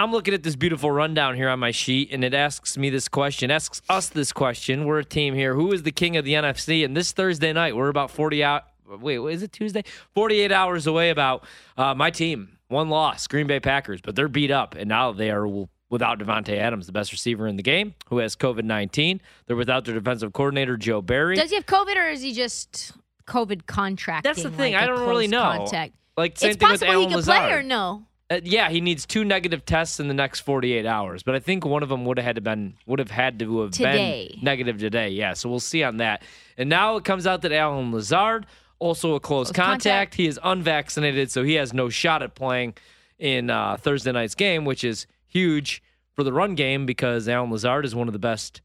I'm looking at this beautiful rundown here on my sheet, and it asks me this question, asks us this question. We're a team here. Who is the king of the NFC? And this Thursday night, we're about 40 out. Wait, is it Tuesday? 48 hours away. About uh, my team, one loss, Green Bay Packers, but they're beat up, and now they are without Davante Adams, the best receiver in the game, who has COVID 19. They're without their defensive coordinator, Joe Barry. Does he have COVID, or is he just COVID contracting? That's the thing. like I don't really know. Contact? Like same It's thing with possible he Allen could Lazard. play or no. Uh, yeah, he needs two negative tests in the next 48 hours, but I think one of them would have had to been would have had to have Today. been negative today. Yeah, so we'll see on that. And now it comes out that Allen Lazard also a close, Close contact. contact. He is unvaccinated, so he has no shot at playing in uh, Thursday night's game, which is huge for the run game because Allen Lazard is one of the best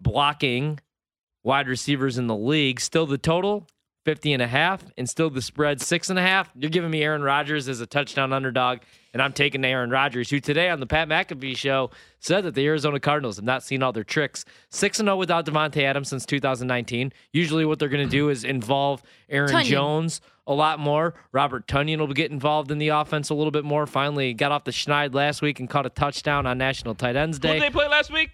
blocking wide receivers in the league. Still the total 50 and a half and still the spread six and a half. You're giving me Aaron Rodgers as a touchdown underdog, and I'm taking Aaron Rodgers, who today on the Pat McAfee show said that the Arizona Cardinals have not seen all their tricks. 6 and 0 without Davante Adams since 2019. Usually what they're going to do is involve Aaron Tonyan. Jones a lot more. Robert Tonyan will get involved in the offense a little bit more. Finally got off the schneid last week and caught a touchdown on National Tight Ends Who Day did they play last week?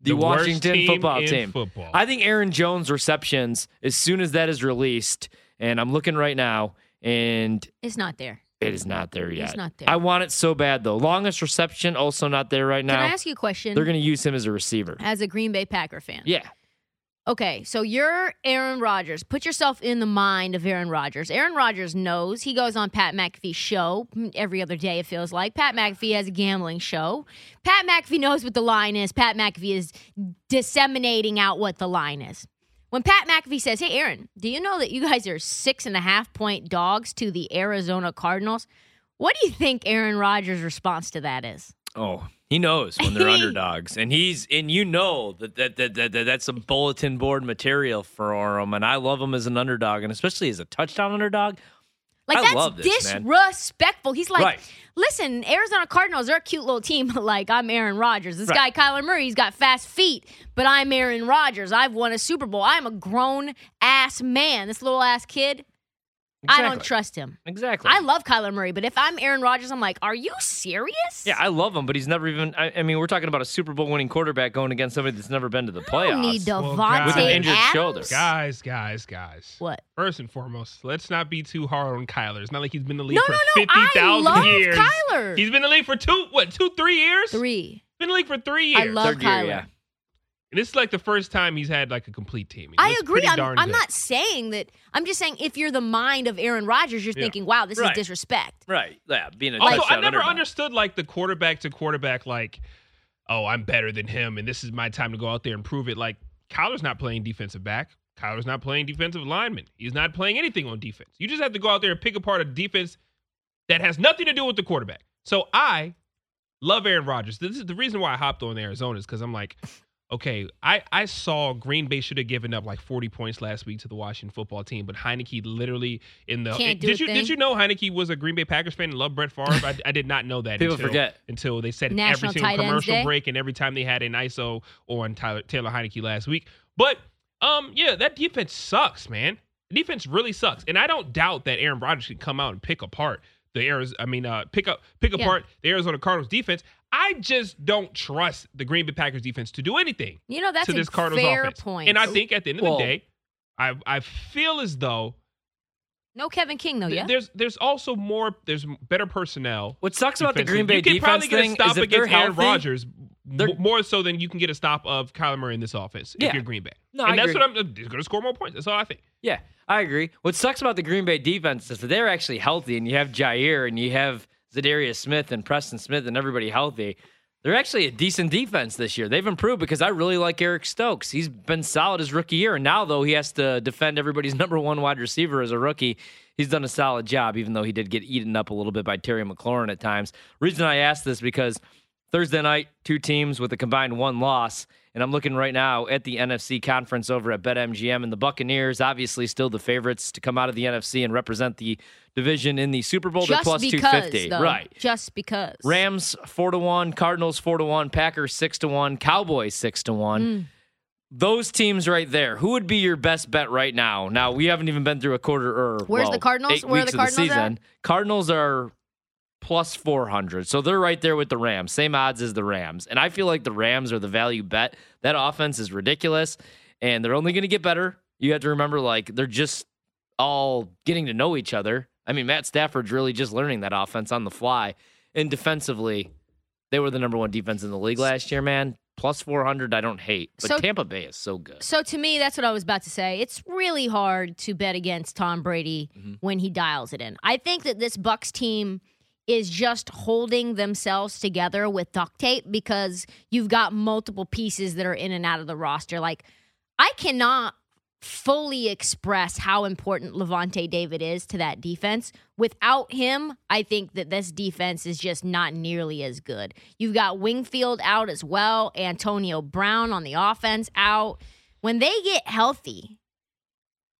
The, The worst Washington team football in team. football. I think Aaron Jones receptions as soon as that is released, and I'm looking right now, and It's not there. it is not there yet. It's not there. I want it so bad though. Longest reception also not there right now. Can now. I ask you a question? They're going to use him as a receiver. as a Green Bay Packer fan. Yeah. Okay, so you're Aaron Rodgers. Put yourself in the mind of Aaron Rodgers. Aaron Rodgers knows he goes on Pat McAfee's show every other day, it feels like. Pat McAfee has a gambling show. Pat McAfee knows what the line is. Pat McAfee is disseminating out what the line is. When Pat McAfee says, Hey, Aaron, do you know that you guys are six and a half point dogs to the Arizona Cardinals? What do you think Aaron Rodgers' response to that is? Oh, he knows when they're underdogs, and he's and you know that that, that, that, that that's some bulletin board material for him, and I love him as an underdog, and especially as a touchdown underdog. Like I that's love this, man. disrespectful. He's like, Right. listen, Arizona Cardinals, they're a cute little team. but, like I'm Aaron Rodgers. This Right. guy Kyler Murray, he's got fast feet, but I'm Aaron Rodgers. I've won a Super Bowl. I'm a grown ass man. This little ass kid, I don't trust him. Exactly. I love Kyler Murray, but if I'm Aaron Rodgers, I'm like, are you serious? Yeah, I love him, but he's never even. I, I mean, we're talking about a Super Bowl winning quarterback going against somebody that's never been to the I playoffs. don't need Well, Davante With an injured Adams. shoulder. Guys, guys, guys. What? First and foremost, let's not be too hard on Kyler. It's not like he's been in the league No, for no, no. fifty I love years. Kyler. He's been in the league for two, what, two, three years? Three. Been in the league for three years. I love Third year, Kyler. yeah. And this is like the first time he's had like a complete team. I agree. I'm, I'm not saying that. I'm just saying if you're the mind of Aaron Rodgers, you're Yeah. thinking, wow, this Right. is disrespect. Right. Yeah. Being a Also, I never underdog. understood like the quarterback to quarterback, like, oh, I'm better than him, and this is my time to go out there and prove it. Like, Kyler's not playing defensive back. Kyler's not playing defensive lineman. He's not playing anything on defense. You just have to go out there and pick apart a defense that has nothing to do with the quarterback. So I love Aaron Rodgers. This is the reason why I hopped on Arizona is because I'm like, okay, I, I saw Green Bay should have given up like 40 points last week to the Washington football team, but Heinicke literally in the Can't do did a you thing. did you know Heinicke was a Green Bay Packers fan and loved Brett Favre? I, I did not know that. People until, forget. until they said National every single commercial Day. break and every time they had an ISO on Tyler, Taylor Heinicke last week. But um, yeah, that defense sucks, man. Defense really sucks, and I don't doubt that Aaron Rodgers can come out and pick apart the Arizona. I mean, uh, pick up pick Yeah. apart the Arizona Cardinals defense. I just don't trust the Green Bay Packers defense to do anything You know, that's to a this Cardinals fair offense. point. And I think at the end of Well- the day, I I feel as though no Kevin King though. th- Yeah. there's there's also more there's better personnel. What sucks about the. Green Bay you can defense probably get thing a stop is if they're against Aaron healthy, Rodgers they're- m- more so than you can get a stop of Kyler Murray in this offense Yeah. if you're Green Bay. No, and I that's agree. what I'm. They're going to score more points. That's all I think. Yeah, I agree. What sucks about the Green Bay defense is that they're actually healthy, and you have Jaire and you have Za'Darius Smith and Preston Smith and everybody healthy. They're actually a decent defense this year. They've improved because I really like Eric Stokes. He's been solid his rookie year, and now though he has to defend everybody's number one wide receiver as a rookie. He's done a solid job, even though he did get eaten up a little bit by Terry McLaurin at times. Reason I ask this because Thursday night, two teams with a combined one loss. And I'm looking right now at the NFC conference over at BetMGM. And the Buccaneers, obviously, still the favorites to come out of the NFC and represent the division in the Super Bowl. They're just plus because, 250. though. Right. Just because. Rams, 4 to 1. Cardinals, 4 to 1. Packers, 6 to 1. Cowboys, 6 to 1. Mm. Those teams right there, who would be your best bet right now? Now, we haven't even been through a quarter or Where's well, the Cardinals? eight Where are weeks the of the Cardinals at? Cardinals are plus 400. So they're right there with the Rams, same odds as the Rams. And I feel like the Rams are the value bet. That offense is ridiculous, and they're only going to get better. You have to remember, like, they're just all getting to know each other. I mean, Matt Stafford's really just learning that offense on the fly. And defensively, they were the number one defense in the league last year, man. Plus 400, I don't hate. But So- Tampa Bay is so good. So to me, that's what I was about to say. It's really hard to bet against Tom Brady Mhm. when he dials it in. I think that this Bucks team is just holding themselves together with duct tape because you've got multiple pieces that are in and out of the roster. Like I cannot fully express how important Lavonte David is to that defense. Without him, I think that this defense is just not nearly as good. You've got Winfield out as well, Antonio Brown on the offense out. When they get healthy,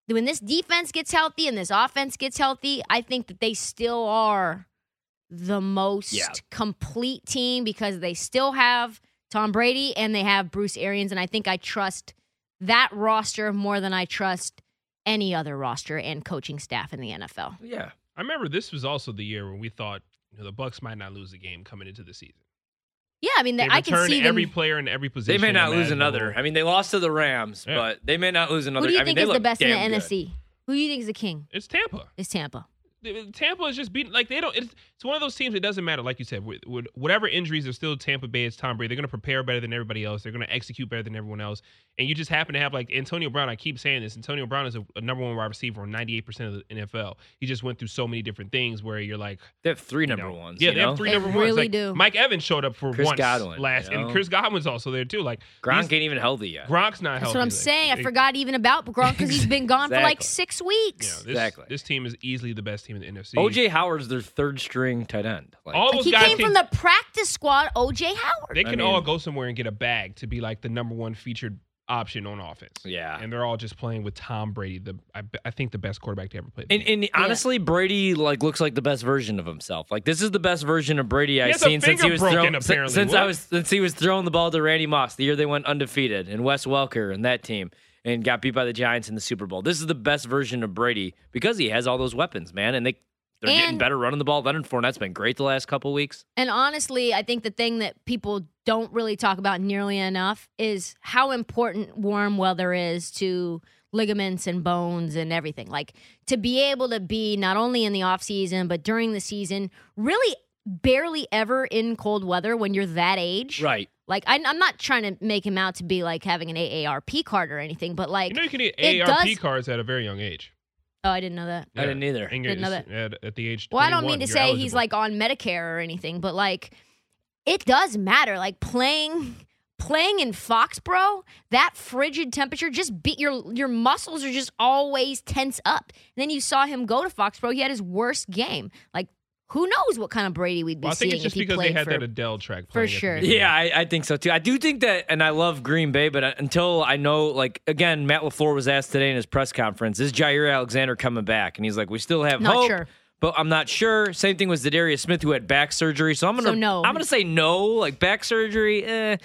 when this defense gets healthy and this offense gets healthy, I think that they still are the most Yeah. complete team because they still have Tom Brady and they have Bruce Arians. And I think I trust that roster more than I trust any other roster and coaching staff in the NFL. Yeah. I remember this was also the year when we thought you know, the Bucks might not lose the game coming into the season. Yeah, I mean, They I can returned see them. every player in every position. They may not lose imaginable. another. I mean, they lost to the Rams, Yeah. but they may not lose another. Who do you I mean, think they is the best in the damn good. NFC? Who do you think is the king? It's Tampa. It's Tampa. Tampa is just beating like they don't. It's, it's one of those teams. It doesn't matter, like you said, with, with whatever injuries are still Tampa Bay. It's Tom Brady. They're going to prepare better than everybody else. They're going to execute better than everyone else. And you just happen to have like Antonio Brown. I keep saying this. Antonio Brown is a, a number one wide receiver on ninety eight percent of the NFL. He just went through so many different things where you're like, They have three you number know, ones. Yeah, you they know? have three They number ones. really Like, do. Mike Evans showed up for Chris once Godwin, last, you know? and Chris Godwin's also there too. Like Gronk ain't even healthy yet. Gronk's not That's healthy. That's what I'm Like, saying. I forgot even about Gronk because he's been gone for like Exactly. six Yeah, weeks. this, Exactly. This team is easily the best team in the NFC. OJ Howard's their third string tight end. Like, All Like, those he guys came can, from the practice squad, OJ Howard. They I can mean- all go somewhere and get a bag to be like the number one featured option on offense. yeah. And they're all just playing with Tom Brady, the I, I think the best quarterback to ever play. the And, and honestly, Brady like looks like the best version of himself. Like this is the best version of Brady I've seen since he was broken, throwing apparently. since I was since he was throwing the ball to Randy Moss the year they went undefeated and Wes Welker and that team and got beat by the Giants in the Super Bowl. This is the best version of Brady because he has all those weapons, man, and they they're getting better running the ball. Leonard Fournette's been great the last couple weeks. And honestly, I think the thing that people don't really talk about nearly enough is how important warm weather is to ligaments and bones and everything. Like to be able to be not only in the off season but during the season, really barely ever in cold weather when you're that age. Right. Like I, I'm not trying to make him out to be like having an AARP card or anything, but like you know you can get AARP does- cards at a very young age. oh, I didn't know that. I didn't either. Didn't know At, at the age. Well, I don't mean to you're say he's like on Medicare or anything, but like it does matter. Like playing playing in Foxborough, that frigid temperature just beat your your muscles are just always tense up. And then you saw him go to Foxborough, he had his worst game. Like who knows what kind of Brady we'd be Well, I think seeing it's just if he because played they had for that Adele track. for playing at the sure. beginning. Yeah, I, I think so too. I do think that, and I love Green Bay, but uh, until I know, like again, Matt Lafleur was asked today in his press conference, "Is Jaire Alexander coming back?" And he's like, "We still have Not hope, sure. but I'm not sure." Same thing with Za'Darius Smith, who had back surgery. So I'm gonna, So no. I'm gonna say no. Like back surgery, eh.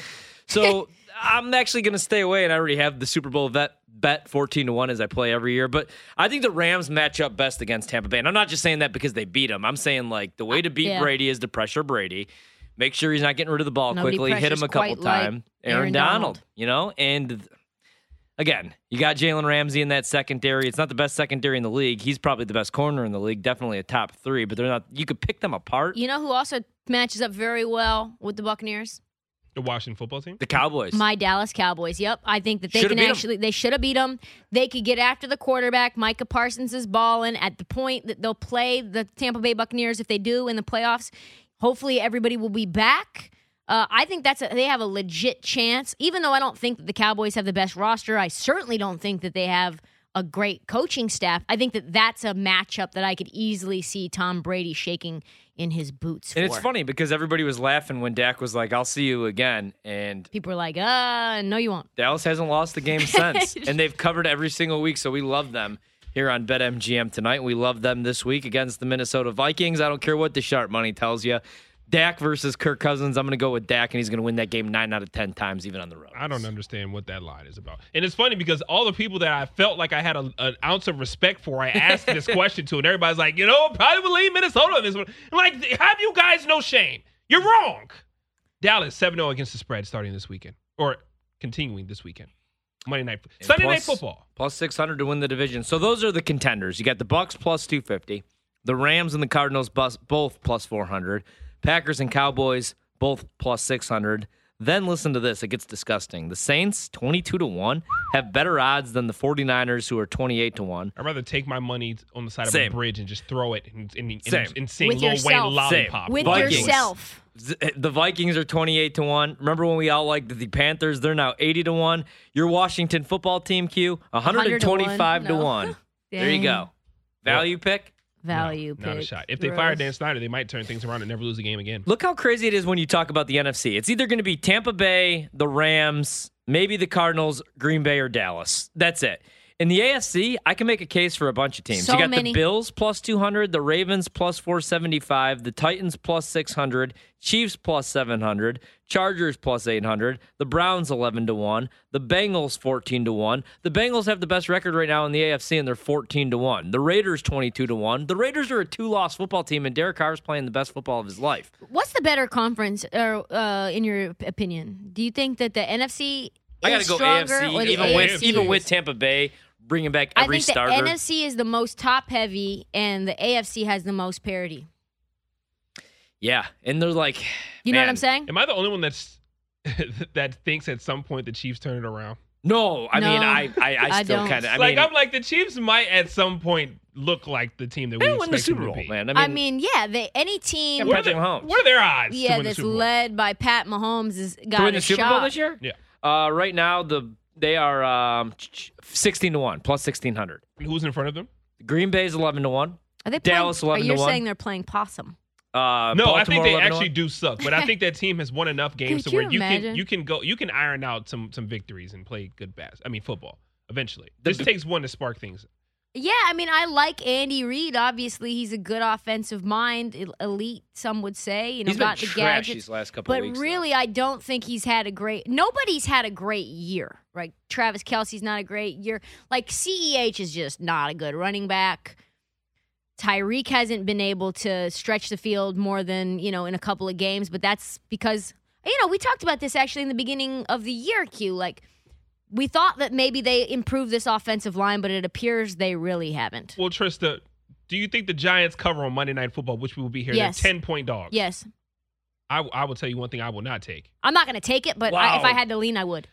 So I'm actually gonna stay away, and I already have the Super Bowl vet bet 14 to 1 as I play every year. But I think the Rams match up best against Tampa Bay. And I'm not just saying that because they beat them. I'm saying like the way to beat Yeah. Brady is to pressure Brady. Make sure he's not getting rid of the ball Nobody quickly. Hit him a couple quite like times. Aaron, Aaron Donald, Donald. you know, and again, you got Jalen Ramsey in that secondary. It's not the best secondary in the league. He's probably the best corner in the league, definitely a top three. But they're not. You could pick them apart. You know who also matches up very well with the Buccaneers? The Washington football team. The Cowboys. My Dallas Cowboys. Yep, I think that they Shoulda can beat 'em. actually. They should have beat them. They could get after the quarterback. Micah Parsons is balling at the point that they'll play the Tampa Bay Buccaneers if they do in the playoffs. Hopefully, everybody will be back. Uh, I think that's a, they have a legit chance. Even though I don't think that the Cowboys have the best roster, I certainly don't think that they have a great coaching staff. I think that that's a matchup that I could easily see Tom Brady shaking in his boots. and it's funny because everybody was laughing when Dak was like, "I'll see you again," and People were like, "Uh, no, you won't." Dallas hasn't lost the game since, and they've covered every single week. So we love them here on BetMGM tonight. We love them this week against the Minnesota Vikings. I don't care what the sharp money tells you. Dak versus Kirk Cousins. I'm going to go with Dak, and he's going to win that game nine out of ten times, even on the road. I don't understand what that line is about. And it's funny because all the people that I felt like I had a, an ounce of respect for, I asked this question to, and everybody's like, you know, probably leave Minnesota in this one. I'm like, have you guys no shame? You're wrong. Dallas 7 0 against the spread starting this weekend, or continuing this weekend. Monday night, And Sunday night football. plus 600 to win the division. So those are the contenders. You got the Bucks plus 250, the Rams and the Cardinals bus, both plus 400, Packers and Cowboys both plus 600. Then listen to this, it gets disgusting. The Saints 22 to 1 have better odds than the 49ers who are 28 to 1. I'd rather take my money on the side Same. of a bridge and just throw it and, and, and, Same. and sing With Lil yourself. Wayne Same. Lollipop. With Vikings. yourself. The Vikings are 28 to 1. Remember when we all liked the Panthers? They're now 80 to 1. Your Washington football team Q 125 to 100 to 1. one. There you go. Value pick. Value No, not a shot. If they Gross. fire Dan Snyder, they might turn things around and never lose a game again. Look how crazy it is when you talk about the NFC. It's either going to be Tampa Bay, the Rams, maybe the Cardinals, Green Bay, or Dallas. That's it. In the AFC, I can make a case for a bunch of teams. So you got many. the Bills plus 200, the Ravens plus 475, the Titans plus 600, Chiefs plus 700, Chargers plus 800, the Browns 11 to 1, the Bengals 14 to 1. The Bengals have the best record right now in the AFC and they're 14 to 1. The Raiders 22 to 1. The Raiders are a two-loss football team and Derek Carr's playing the best football of his life. What's the better conference, or uh, in your opinion? Do you think that the NFC I got to go AFC, even AFC with even with Tampa Bay bringing back I every think starter. the NFC is the most top heavy, and the AFC has the most parity. yeah, and they're like, You know what I'm saying? Am I the only one that's that thinks at some point the Chiefs turn it around? no. I mean, No, I I, I I still don't. kind of. I like mean, I'm like the Chiefs might at some point look like the team that we win the Super Bowl, man. I mean, I mean yeah, they, any team, Yeah, What are, Patrick Mahomes. what are their odds? to yeah, win the that's Super Bowl? led by Pat Mahomes has got to win a the Super shot. Bowl this year. Yeah. Uh, right now the they are um, 16 to one plus 1600. Who's in front of them? Green Bay's 11 to one. Are they Dallas playing, 11 Are to you one. saying they're playing possum? Uh, no, I think they actually do suck, but I think that team has won enough games Could to where you you can you can go you can iron out some some victories and play good bas I mean football eventually. The- This takes one to spark things. Yeah, I mean, I like Andy Reid. Obviously, he's a good offensive mind, elite. Some would say, you know, He's been got the gadgets. these last couple But weeks. though. really, I don't think he's had a great. Nobody's had a great year, right? Travis Kelce's not a great year. Like Ceh is just not a good running back. Tyreek hasn't been able to stretch the field more than you know in a couple of games, but that's because you know we talked about this actually in the beginning of the year. Q like we thought that maybe they improved this offensive line, but it appears they really haven't. Well, Trista, do you think the Giants cover on Monday Night Football, which we will be here? Yes. They're ten point dogs. Yes, I, I will tell you one thing I will not take. I'm not going to take it, but I, if I had to lean, I would.